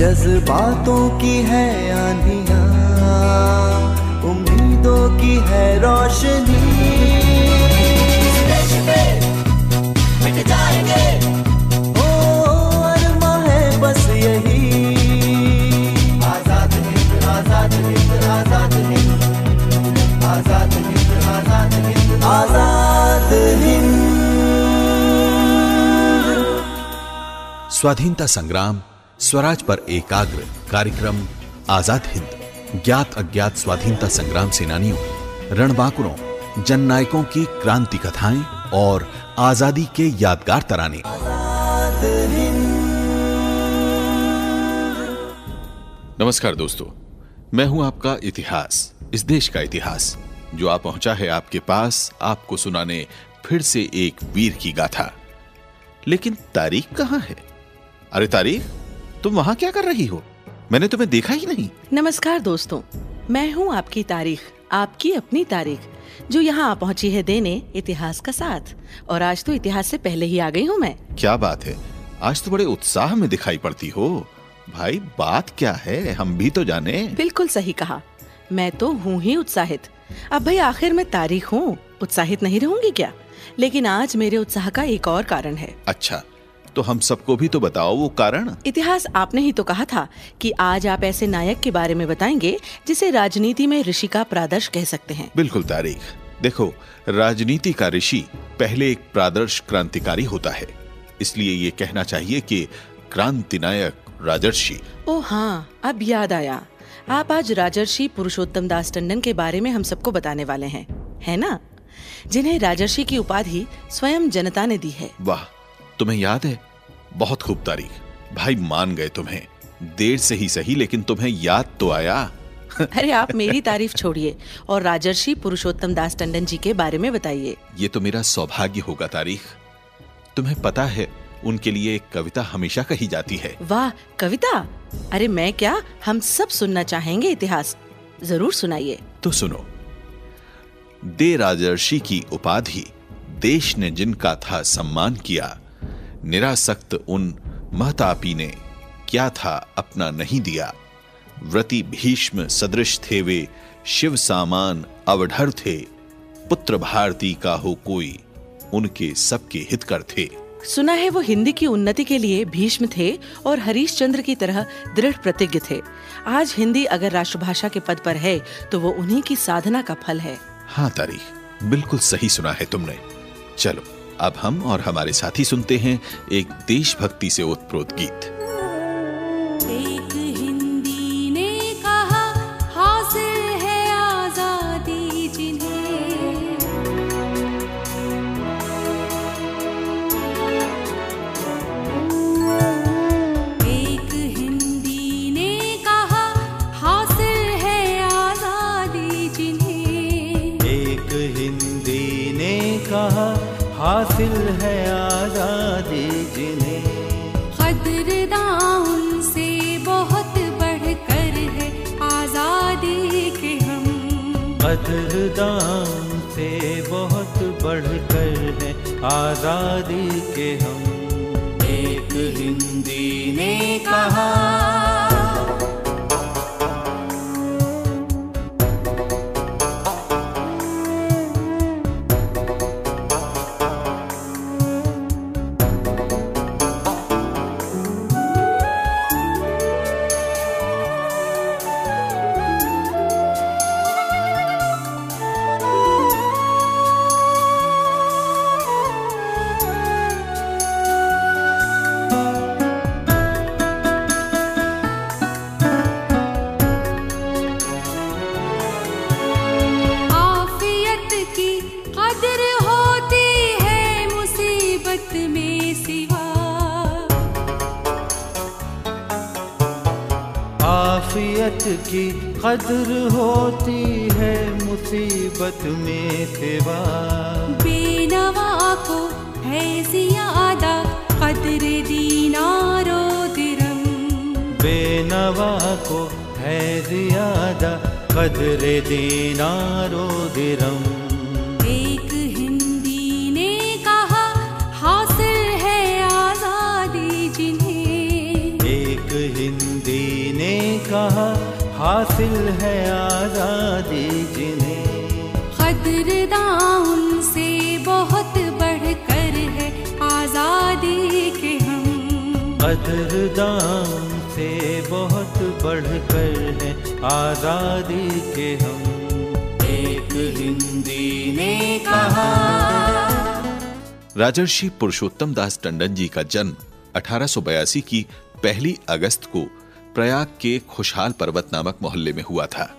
जज्बातों की है आंधिया उम्मीदों की है रोशनी। मिट जाएँगे। ओ अरमा है बस यही। आज़ाद हिंद आज़ाद हिंद आज़ाद हिंद। आज़ाद हिंद आज़ाद हिंद। आज़ाद हिंद। स्वाधीनता संग्राम स्वराज पर एकाग्र कार्यक्रम, आज़ाद हिंद, ज्ञात अज्ञात स्वाधीनता संग्राम सेनानियों, रणबांकुरों, जननायकों की क्रांति कथाएँ और आज़ादी के यादगार तराने। नमस्कार दोस्तों, मैं हूँ आपका इतिहास, इस देश का इतिहास, जो आ पहुँचा है आपके पास, आपको सुनाने फिर से एक वीर की गाथा। लेकिन तारीख कहाँ है? अरे तारीख? तुम वहाँ क्या कर रही हो? मैंने तुम्हें देखा ही नहीं। नमस्कार दोस्तों मैं हूँ आपकी तारीख आपकी अपनी तारीख जो यहाँ आ पहुँची है देने इतिहास का साथ। और आज तो इतिहास से पहले ही आ गई हूँ मैं। क्या बात है? आज तो बड़े उत्साह में दिखाई पड़ती हो। भाई बात क्या है? हम भी तो जाने। बिल्कुल सही कहा। मैं तो हूँ ही उत्साहित। अब भाई आखिर मैं तारीख हूँ? उत्साहित नहीं रहूँगी क्या? लेकिन आज मेरे उत्साह का एक और कारण है। अच्छा तो हम सबको भी तो बताओ वो कारण। इतिहास आपने ही तो कहा था कि आज आप ऐसे नायक के बारे में बताएँगे जिसे राजनीति में ऋषि का प्रादर्श कह सकते हैं। बिल्कुल तारीख। देखो राजनीति का ऋषि पहले एक प्रादर्श क्रांतिकारी होता है। इसलिए ये कहना चाहिए कि क्रांति नायक राजर्षि। ओ हाँ अब याद आया। आप आज राजर्षि पुरुषोत्तम दास टंडन के बारे में हम सबको बताने वाले हैं है ना? जिन्हें राजर्षि की उपाधि स्वयं जनता ने दी है। वाह तुम्हें याद है? बहुत खूब तारीख। भाई मान गए तुम्हें। देर से ही सही लेकिन तुम्हें याद तो आया। अरे आप मेरी तारीफ़ छोड़िए और राजर्षि पुरुषोत्तम दास टंडन जी के बारे में बताइए। ये तो मेरा सौभाग्य होगा तारीख। तुम्हें पता है उनके लिए एक कविता हमेशा कही जाती है। वाह कविता? अरे मैं क्या? हम सब सुनना चाहेंगे इतिहास। ज़रूर सुनाइए। तो सुनो। दे राजर्षि की उपाधि देश ने जिनका था सम्मान किया निरासक्त उन महतापी ने क्या था अपना नहीं दिया? व्रति भीष्म सदृश थे वे शिव सामान अवढर थे पुत्र भारती का हो कोई उनके सबके हितकर थे। सुना है वो हिंदी की उन्नति के लिए भीष्म थे और हरीश चंद्र की तरह दृढ़ प्रतिज्ञ थे। आज हिंदी अगर राष्ट्रभाषा के पद पर है तो वो उन्हीं की साधना का फल है। हाँ तारीख बिल्कुल सही सुना है तुमने। चलो। अब हम और हमारे साथी सुनते हैं एक देशभक्ति से ओतप्रोत गीत। कदरदां से बहुत बढ़कर है आज़ादी के हम। एक हिंदी ने कहा कदर होती है मुसीबत में सिवा। बेनवा को है ज़्यादा कदर दीनारो दिरम बेनवा को है ज़्यादा कदर दीनारो दिरम हासिल है आज़ादी जिन्हें। कदरदां उनसे बहुत बढ़कर है आज़ादी के हम। कदरदान से बहुत बढ़कर है आज़ादी के हम। एक हिंदी ने कहा। राजर्षि पुरुषोत्तम दास टंडन जी का जन्म 1882 की पहली अगस्त को प्रयाग के खुशहाल पर्वत नामक मोहल्ले में हुआ था।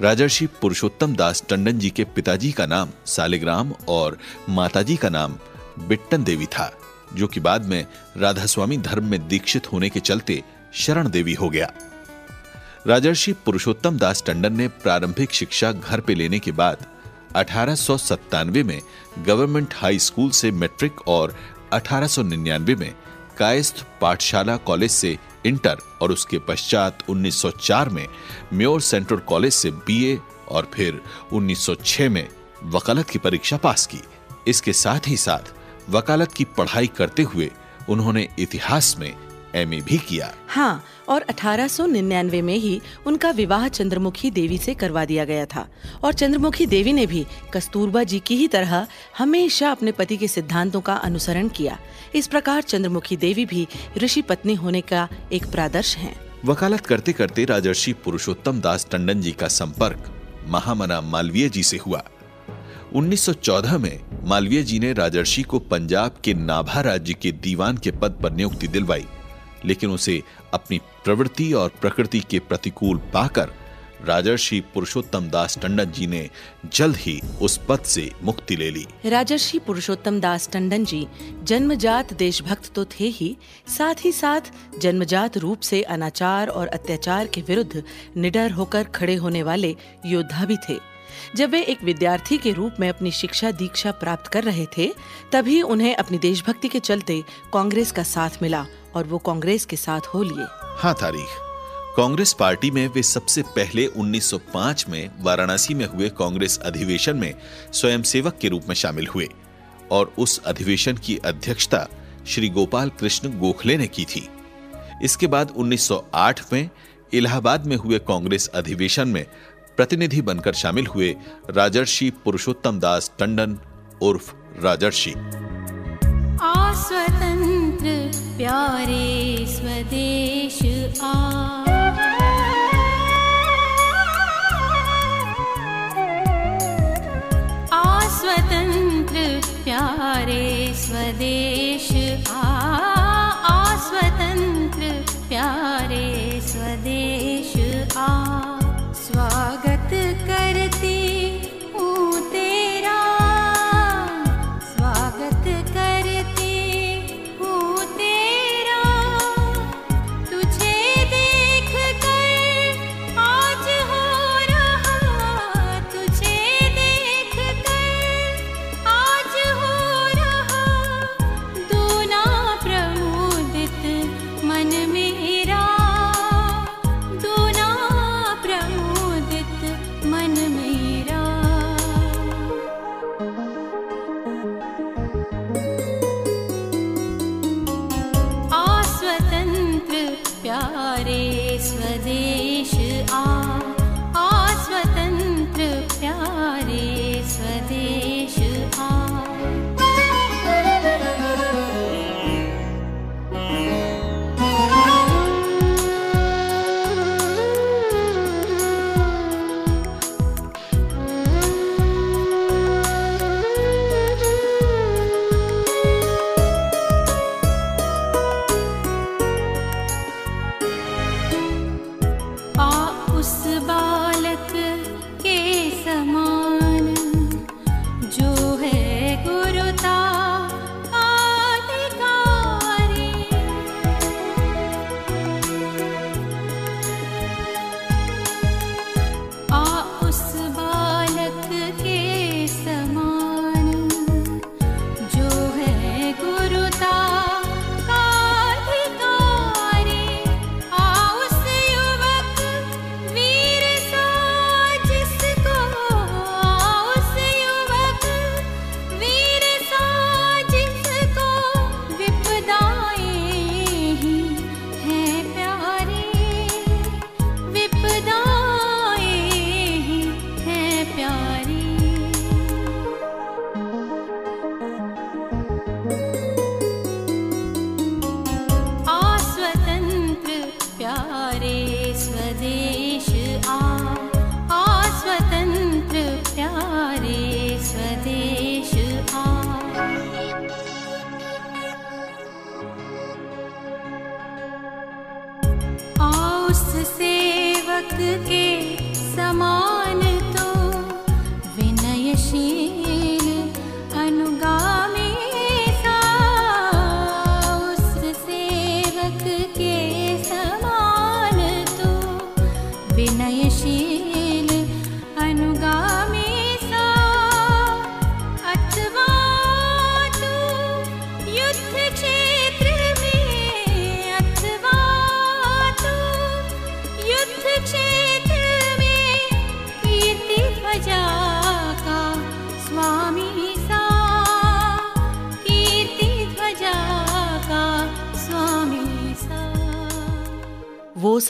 राजर्षि पुरुषोत्तम दास टंडन जी के पिताजी का नाम सालिग्राम और माताजी का नाम बिट्टन देवी था, जो कि बाद में राधास्वामी धर्म में दीक्षित होने के चलते शरण देवी हो गया। राजर्षि पुरुषोत्तम दास टंडन ने प्रारंभिक शिक्षा घर पे लेने के बाद अठारह में गवर्नमेंट हाई स्कूल से मैट्रिक और 1899 में कायस्थ पाठशाला कॉलेज से इंटर और उसके पश्चात 1904 में म्योर सेंट्रल कॉलेज से बीए और फिर 1906 में वकालत की परीक्षा पास की। इसके साथ ही साथ वकालत की पढ़ाई करते हुए उन्होंने इतिहास में एमए भी किया। हाँ और 1899 में ही उनका विवाह चंद्रमुखी देवी से करवा दिया गया था। और चंद्रमुखी देवी ने भी कस्तूरबा जी की ही तरह हमेशा अपने पति के सिद्धांतों का अनुसरण किया। इस प्रकार चंद्रमुखी देवी भी ऋषि पत्नी होने का एक प्रादर्श हैं। वकालत करते करते राजर्षि पुरुषोत्तम दास टंडन जी का संपर्क महामना मालवीय जी से हुआ। 1914 में मालवीय जी ने राजर्षि को पंजाब के नाभा राज्य के दीवान के पद पर नियुक्ति दिलवाई, लेकिन उसे अपनी प्रवृत्ति और प्रकृति के प्रतिकूल पाकर राजर्षि पुरुषोत्तम दास टंडन जी ने जल्द ही उस पद से मुक्ति ले ली। राजर्षि पुरुषोत्तम दास टंडन जी, जन्मजात देशभक्त तो थे ही, साथ ही साथ जन्मजात रूप से अनाचार और अत्याचार के विरुद्ध निडर होकर खड़े होने वाले योद्धा भी थे। जब वे एक विद्यार्थी के रूप में अपनी शिक्षा दीक्षा प्राप्त कर रहे थे, तभी उन्हें अपनी देशभक्ति के चलते कांग्रेस का साथ मिला और वो कांग्रेस के साथ हो लिए। हाँ तारीख। कांग्रेस पार्टी में वे सबसे पहले 1905 में वाराणसी में हुए कांग्रेस अधिवेशन में स्वयंसेवक के रूप में शामिल हुए और उस अधिवेशन की अध्यक्षता श्री गोपाल कृष्ण गोखले ने की थी। इसके बाद 1908 में इलाहाबाद में हुए कांग्रेस अधिवेशन में प्रतिनिधि बनकर शामिल हुए राजर्षि पुरुषोत्तम दास टंडन उर्फ़ राजर्षि। आ स्वतंत्र प्यारे स्वदेश आ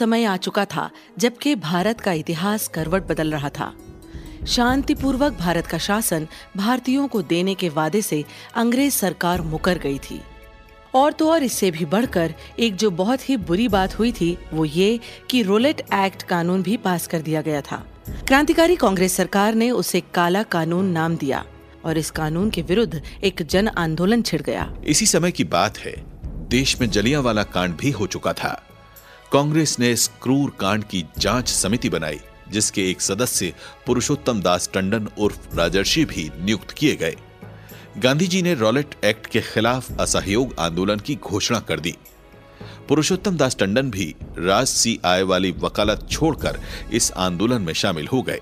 समय आ चुका था जबकि भारत का इतिहास करवट बदल रहा था। शांतिपूर्वक भारत का शासन भारतीयों को देने के वादे से अंग्रेज़ सरकार मुकर गई थी। और तो और इससे भी बढ़कर एक जो बहुत ही बुरी बात हुई थी, वो ये कि रोलेट एक्ट कानून भी पास कर दिया गया था। क्रांतिकारी कांग्रेस सरकार ने उसे काला कानून नाम दिया और इस कानून के विरुद्ध एक जन आंदोलन छिड़ गया। इसी समय की बात है, देश में जलियांवाला कांड भी हो चुका था। कांग्रेस ने इस क्रूर कांड की जाँच समिति बनाई, जिसके एक सदस्य पुरुषोत्तम दास टंडन उर्फ़ राजर्षि भी नियुक्त किए गए। गांधी जी ने रॉलेट एक्ट के खिलाफ असहयोग आंदोलन की घोषणा कर दी। पुरुषोत्तम दास टंडन भी राज सी आय वाली वकालत छोड़कर इस आंदोलन में शामिल हो गए।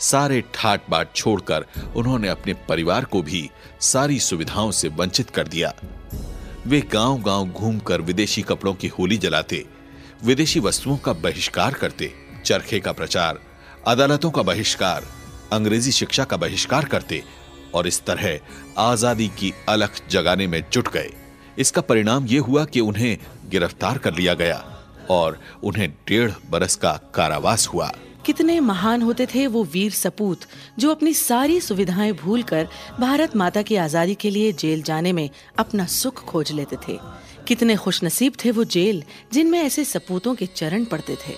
सारे ठाट बाट छोड़कर उन्होंने अपने परिवार को भी सारी सुविधाओं से वंचित कर दिया। वे गाँव गाँव घूमकर विदेशी कपड़ों की होली जलाते विदेशी वस्तुओं का बहिष्कार करते, चरखे का प्रचार, अदालतों का बहिष्कार, अंग्रेज़ी शिक्षा का बहिष्कार करते और इस तरह आज़ादी की अलख जगाने में जुट गए। इसका परिणाम यह हुआ कि उन्हें गिरफ़्तार कर लिया गया और उन्हें डेढ़ बरस का कारावास हुआ। कितने महान होते थे वो वीर सपूत जो अपनी सारी सुविधाएँ भूलकर भारत माता की आज़ादी के लिए जेल जाने में अपना सुख खोज लेते थे। कितने खुशनसीब थे वो जेल जिनमें ऐसे सपूतों के चरण पड़ते थे।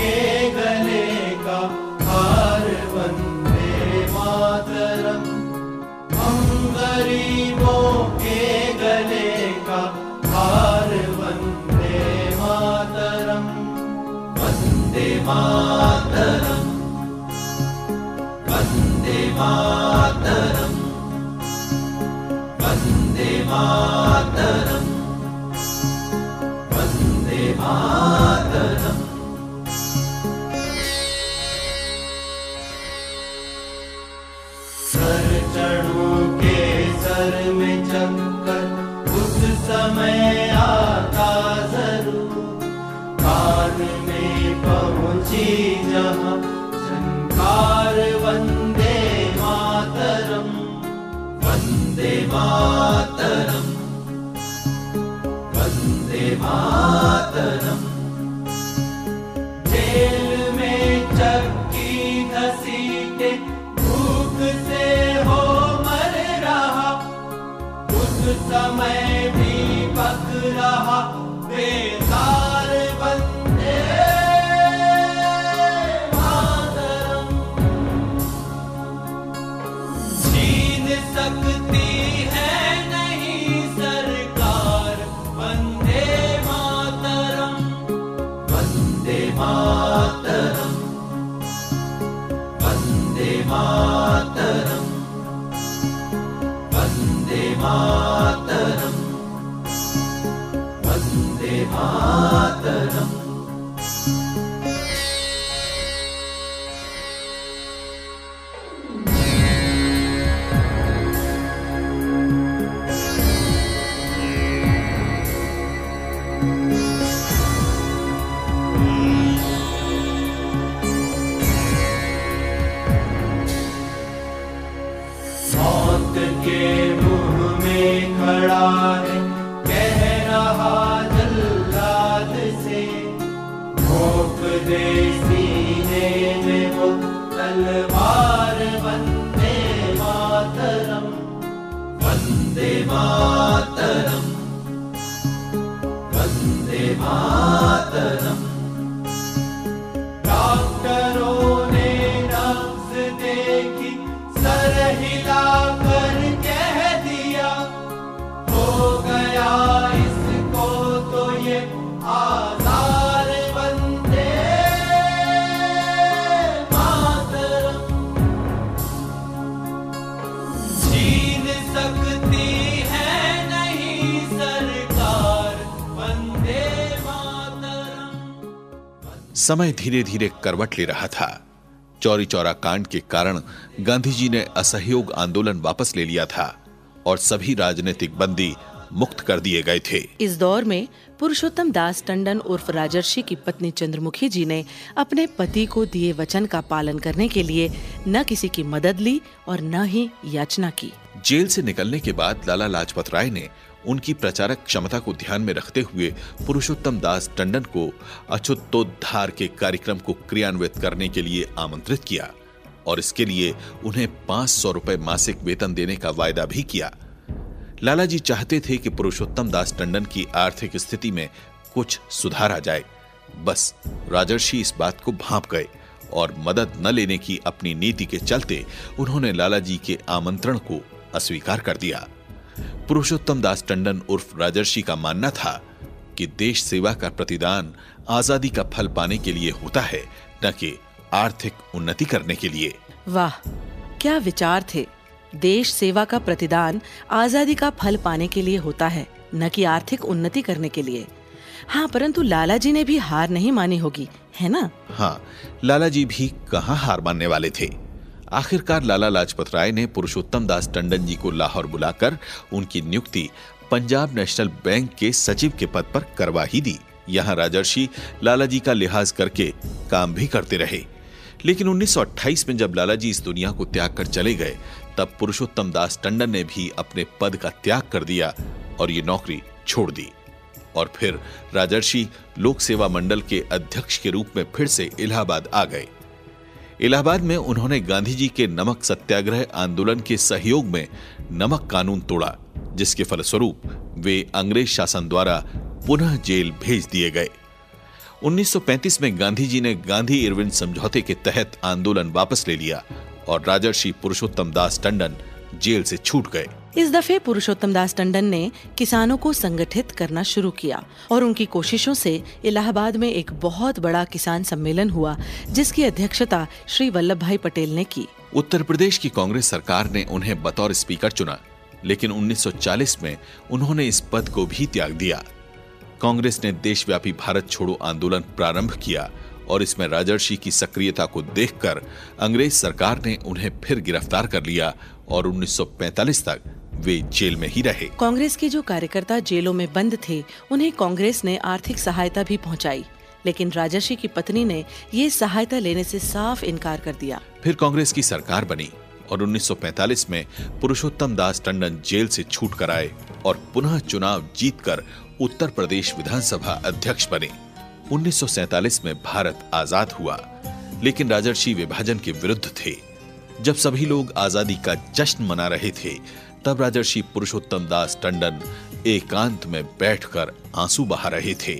के गले का हार वंदे मातरम। हम गरीबों के गले का हार वंदे मातरम। वंदे मातरम। वंदे मातरम। वंदे मातरम। पहुँची जहाँ झंकार वंदे मातरम वंदे मातरम वंदे मातरम। में चक्की घसीटे, भूख से हो मर रहा, उस समय वन्दे मातरम्। वन्दे मातरम्। Oh. समय धीरे धीरे करवट ले रहा था। चौरी चौरा कांड के कारण गांधी जी ने असहयोग आंदोलन वापस ले लिया था और सभी राजनीतिक बंदी मुक्त कर दिए गए थे। इस दौर में पुरुषोत्तम दास टंडन उर्फ़ राजर्षि की पत्नी चंद्रमुखी जी ने अपने पति को दिए वचन का पालन करने के लिए न किसी की मदद ली और न ही याचना की। जेल से निकलने के बाद लाला लाजपत राय ने उनकी प्रचारक क्षमता को ध्यान में रखते हुए पुरुषोत्तम दास टंडन को अछूतोद्धार के कार्यक्रम को क्रियान्वित करने के लिए आमंत्रित किया और इसके लिए उन्हें पाँच सौ रुपए मासिक वेतन देने का वायदा भी किया। लाला जी चाहते थे कि पुरुषोत्तम दास टंडन की आर्थिक स्थिति में कुछ सुधार आ जाए। बस राजर्षि इस बात को भांप गए और मदद न लेने की अपनी नीति के चलते उन्होंने लाला जी के आमंत्रण को अस्वीकार कर दिया। पुरुषोत्तम दास टंडन उर्फ़ राजर्षि का मानना था कि देश सेवा का प्रतिदान आज़ादी का फल पाने के लिए होता है न कि आर्थिक उन्नति करने के लिए। वाह क्या विचार थे? देश सेवा का प्रतिदान आज़ादी का फल पाने के लिए होता है न कि आर्थिक उन्नति करने के लिए। हाँ परंतु लाला जी ने भी हार नहीं मानी होगी है ना? हाँ लाला जी भी कहाँ हार मानने वाले थे? आखिरकार लाला लाजपत राय ने पुरुषोत्तम दास टंडन जी को लाहौर बुलाकर उनकी नियुक्ति पंजाब नेशनल बैंक के सचिव के पद पर करवा ही दी। यहाँ राजर्षि लाला जी का लिहाज करके काम भी करते रहे। लेकिन 1928 में जब लाला जी इस दुनिया को त्याग कर चले गए, तब पुरुषोत्तम दास टंडन ने भी अपने पद का त्याग कर दिया और ये नौकरी छोड़ दी। और फिर राजर्षि लोक सेवा मंडल के अध्यक्ष के रूप में फिर से इलाहाबाद आ गए। इलाहाबाद में उन्होंने गांधी जी के नमक सत्याग्रह आंदोलन के सहयोग में नमक कानून तोड़ा, जिसके फलस्वरूप वे अंग्रेज़ शासन द्वारा पुनः जेल भेज दिए गए। 1935 में गांधी जी ने गांधी इरविन समझौते के तहत आंदोलन वापस ले लिया और राजर्षि पुरुषोत्तम दास टंडन जेल से छूट गए। इस दफे पुरुषोत्तम दास टंडन ने किसानों को संगठित करना शुरू किया और उनकी कोशिशों से इलाहाबाद में एक बहुत बड़ा किसान सम्मेलन हुआ जिसकी अध्यक्षता श्री वल्लभ भाई पटेल ने की। उत्तर प्रदेश की कांग्रेस सरकार ने उन्हें बतौर स्पीकर चुना लेकिन 1940 में उन्होंने इस पद को भी त्याग दिया। कांग्रेस ने देशव्यापी भारत छोड़ो आंदोलन प्रारंभ किया और इसमें राजर्षि की सक्रियता को देखकर अंग्रेज़ सरकार ने उन्हें फिर गिरफ़्तार कर लिया और 1945 तक वे जेल में ही रहे। कांग्रेस के जो कार्यकर्ता जेलों में बंद थे उन्हें कांग्रेस ने आर्थिक सहायता भी पहुंचाई लेकिन राजर्षि की पत्नी ने ये सहायता लेने से साफ़ इनकार कर दिया। फिर कांग्रेस की सरकार बनी और 1945 में पुरुषोत्तम दास टंडन जेल से छूट कर आए और पुनः चुनाव जीतकर उत्तर प्रदेश विधानसभा अध्यक्ष बने। 1947 में भारत आज़ाद हुआ, लेकिन राजर्षि विभाजन के विरुद्ध थे। जब सभी लोग आज़ादी का जश्न मना रहे थे, तब राजर्षि पुरुषोत्तम दास टंडन एकांत में बैठकर आँसू बहा रहे थे,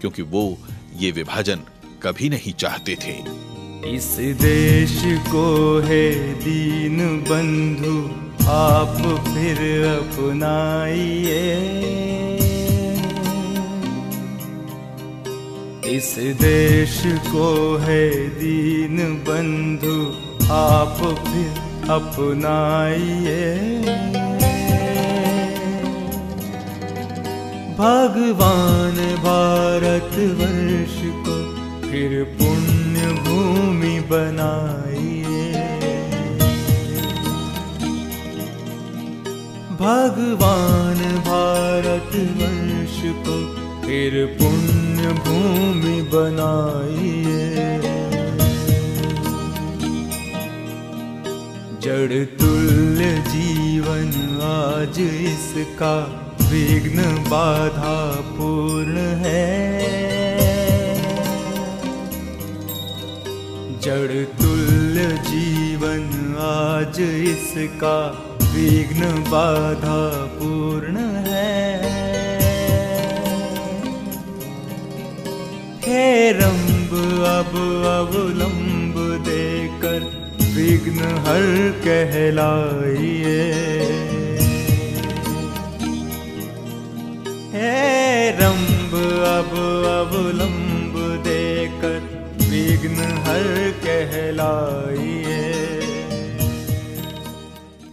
क्योंकि वो ये विभाजन कभी नहीं चाहते थे। इस देश को है दीन बंधु, आप फिर अपनाइए। इस देश को है दीन बंधु, आप फिर अपनाइए। भगवान भारत वर्ष को फिर पुण्य भूमि बनाइए। भगवान भारत वर्ष को फिर पुण्य भूमि बनाइए। जड़ तुल्य जीवन आज इसका विघ्न बाधा पूर्ण है। जड़ तुल्य जीवन आज इसका विघ्न बाधा पूर्ण अब अवलंब देकर विघ्न हर कहलाइए। हे रंब, अब अवलंब देकर विघ्न हर कहलाइए।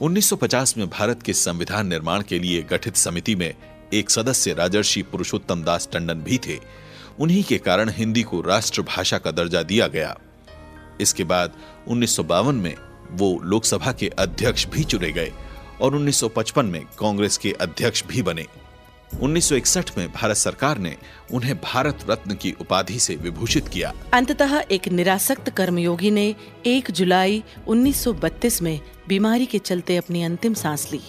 1950 में भारत के संविधान निर्माण के लिए गठित समिति में एक सदस्य राजर्षि पुरुषोत्तम दास टंडन भी थे। उन्हीं के कारण हिंदी को राष्ट्रभाषा का दर्जा दिया गया। इसके बाद 1952 में वो लोकसभा के अध्यक्ष भी चुने गए और 1955 में कांग्रेस के अध्यक्ष भी बने। 1961 में भारत सरकार ने उन्हें भारत रत्न की उपाधि से विभूषित किया। अंततः एक निरासक्त कर्मयोगी ने 1 जुलाई 1932 में बीमारी के चलते अपनी अंतिम सांस ली।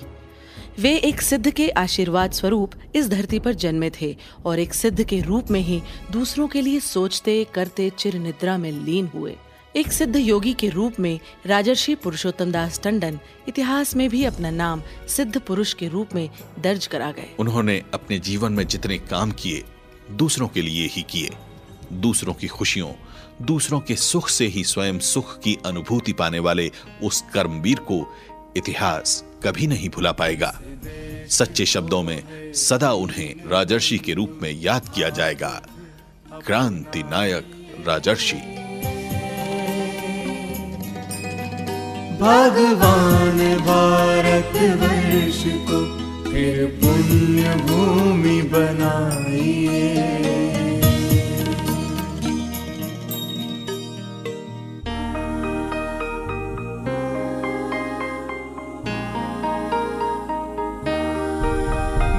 वे एक सिद्ध के आशीर्वाद स्वरूप इस धरती पर जन्मे थे और एक सिद्ध के रूप में ही दूसरों के लिए सोचते, करते चिर निद्रा में लीन हुए। एक सिद्ध योगी के रूप में राजर्षि पुरुषोत्तम दास टंडन इतिहास में भी अपना नाम सिद्ध पुरुष के रूप में दर्ज करा गए। उन्होंने अपने जीवन में जितने काम किए, दूसरों के लिए ही किए। दूसरों की खुशियों, दूसरों के सुख से ही स्वयं सुख की अनुभूति पाने वाले उस कर्मवीर को इतिहास कभी नहीं भुला पाएगा। सच्चे शब्दों में सदा उन्हें राजर्षि के रूप में याद किया जाएगा। क्रांति नायक राजर्षि। भगवान भारत वर्ष को फिर पुण्य भूमि बनाइए।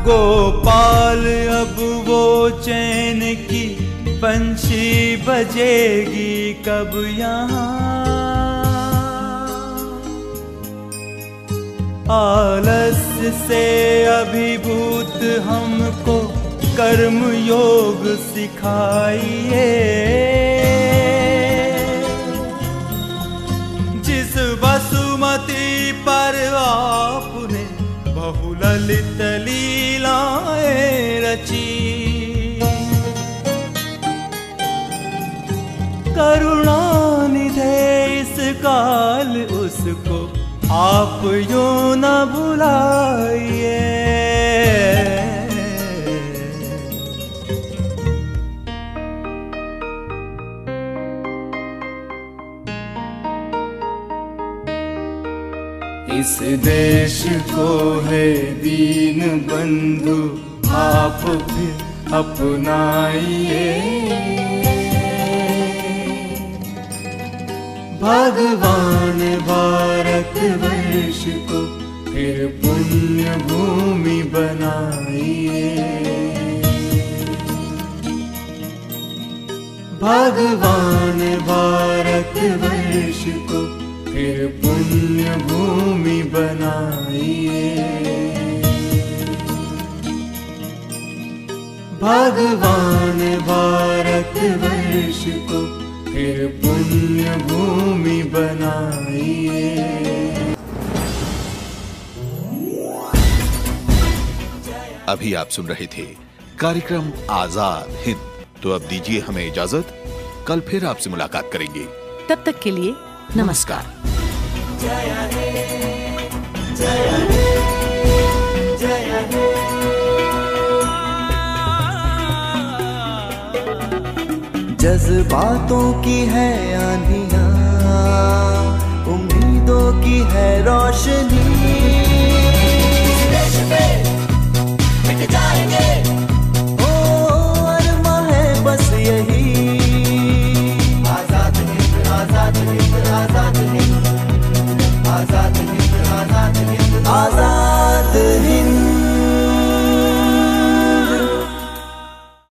गोपाल, अब वो चैन की पंछी बजेगी कब यहाँ? आलस्य से अभिभूत हमको कर्म योग सिखाइए। जिस वसुमती पर आपने बहुललित लीलाए रची। करुणा निधे इस काल उसको आप यो न भुलाइए। देश को है दीन बंधु, आप भी अपनाइए। भगवान भारत वर्ष को फिर पुण्य भूमि बनाइए। भगवान भारत वर्ष को फिर पुण्य भूमि बनाइए। भगवान भारत वर्ष को फिर पुण्य भूमि बनाइए। अभी आप सुन रहे थे कार्यक्रम आज़ाद हिंद। तो अब दीजिए हमें इजाज़त। कल फिर आपसे मुलाकात करेंगे। तब तक के लिए नमस्कार। जज्बातों की है आंधियाँ उम्मीदों की है रोशनी।